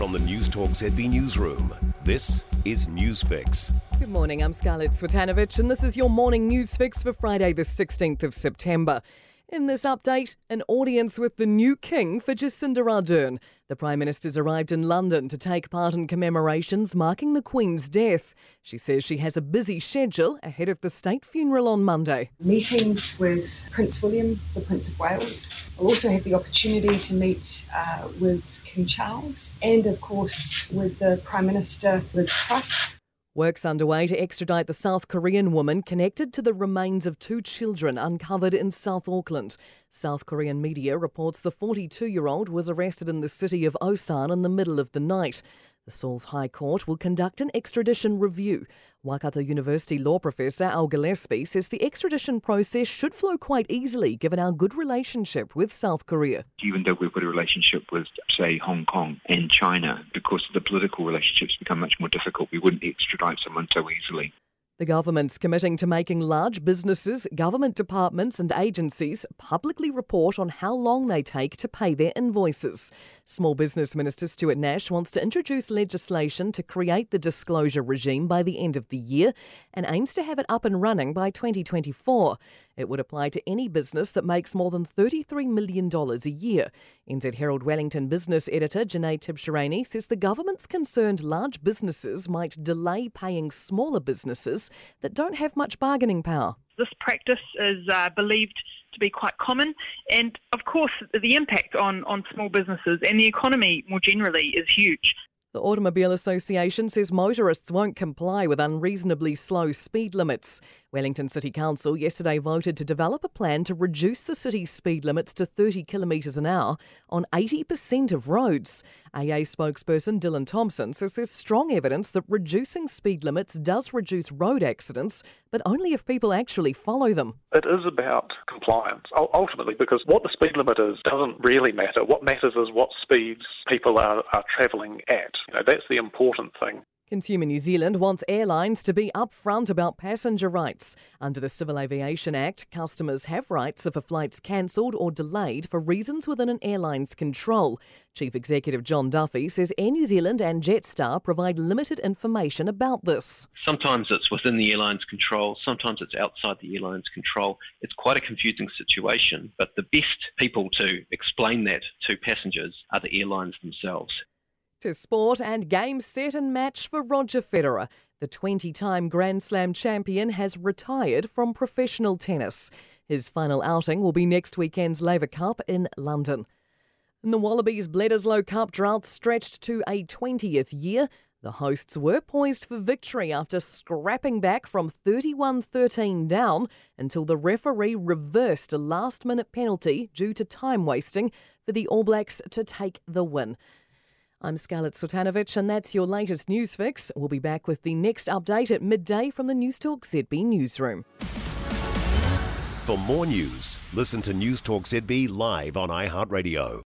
From the News Newstalk ZB Newsroom, this is Newsfix. Good morning, I'm Scarlett Swetanovich, and this is your morning news fix for Friday, the 16th of September. In this update, an audience with the new king for Jacinda Ardern. The Prime Minister's arrived in London to take part in commemorations marking the Queen's death. She says she has a busy schedule ahead of the state funeral on Monday. Meetings with Prince William, the Prince of Wales. I'll also have the opportunity to meet uh, with King Charles and, of course, with the Prime Minister Liz Truss. Works underway to extradite the South Korean woman connected to the remains of two children uncovered in South Auckland. South Korean media reports the 42 year old was arrested in the city of Osan in the middle of the night. The Seoul's High Court will conduct an extradition review. Waikato University law professor Al Gillespie says the extradition process should flow quite easily given our good relationship with South Korea. Even though we've got a relationship with, say, Hong Kong and China, because the political relationships become much more difficult, we wouldn't extradite someone so easily. The government's committing to making large businesses, government departments, and agencies publicly report on how long they take to pay their invoices. Small Business Minister Stuart Nash wants to introduce legislation to create the disclosure regime by the end of the year and aims to have it up and running by 2024. It would apply to any business that makes more than $33 million a year. NZ Herald Wellington business editor Jenée Tibshraeny says the government's concerned large businesses might delay paying smaller businesses that don't have much bargaining power. This practice is uh, believed to be quite common, and of course, the impact on, on small businesses and the economy more generally is huge. The Automobile Association says motorists won't comply with unreasonably slow speed limits. Wellington City Council yesterday voted to develop a plan to reduce the city's speed limits to 30 kilometres an hour on 80% of roads. AA spokesperson Dylan Thomsen says there's strong evidence that reducing speed limits does reduce road accidents, but only if people actually follow them. It is about compliance, ultimately, because what the speed limit is doesn't really matter. What matters is what speeds people are, are travelling at. You know, that's the important thing. Consumer New Zealand wants airlines to be upfront about passenger rights. Under the Civil Aviation Act, customers have rights if a flight's cancelled or delayed for reasons within an airline's control. Chief Executive Jon Duffy says Air New Zealand and Jetstar provide limited information about this. Sometimes it's within the airline's control, sometimes it's outside the airline's control. It's quite a confusing situation, but the best people to explain that to passengers are the airlines themselves. To sport and game set and match for Roger Federer. The 20 time Grand Slam champion has retired from professional tennis. His final outing will be next weekend's Laver Cup in London. The Wallabies Bledisloe Cup drought stretched to a 20th year. The hosts were poised for victory after scrapping back from 31 13 down until the referee reversed a last minute penalty due to time wasting for the All Blacks to take the win. I'm Scarlett Swetanovich, and that's your latest news fix. We'll be back with the next update at midday from the Newstalk ZB newsroom. For more news, listen to Newstalk ZB live on iHeartRadio.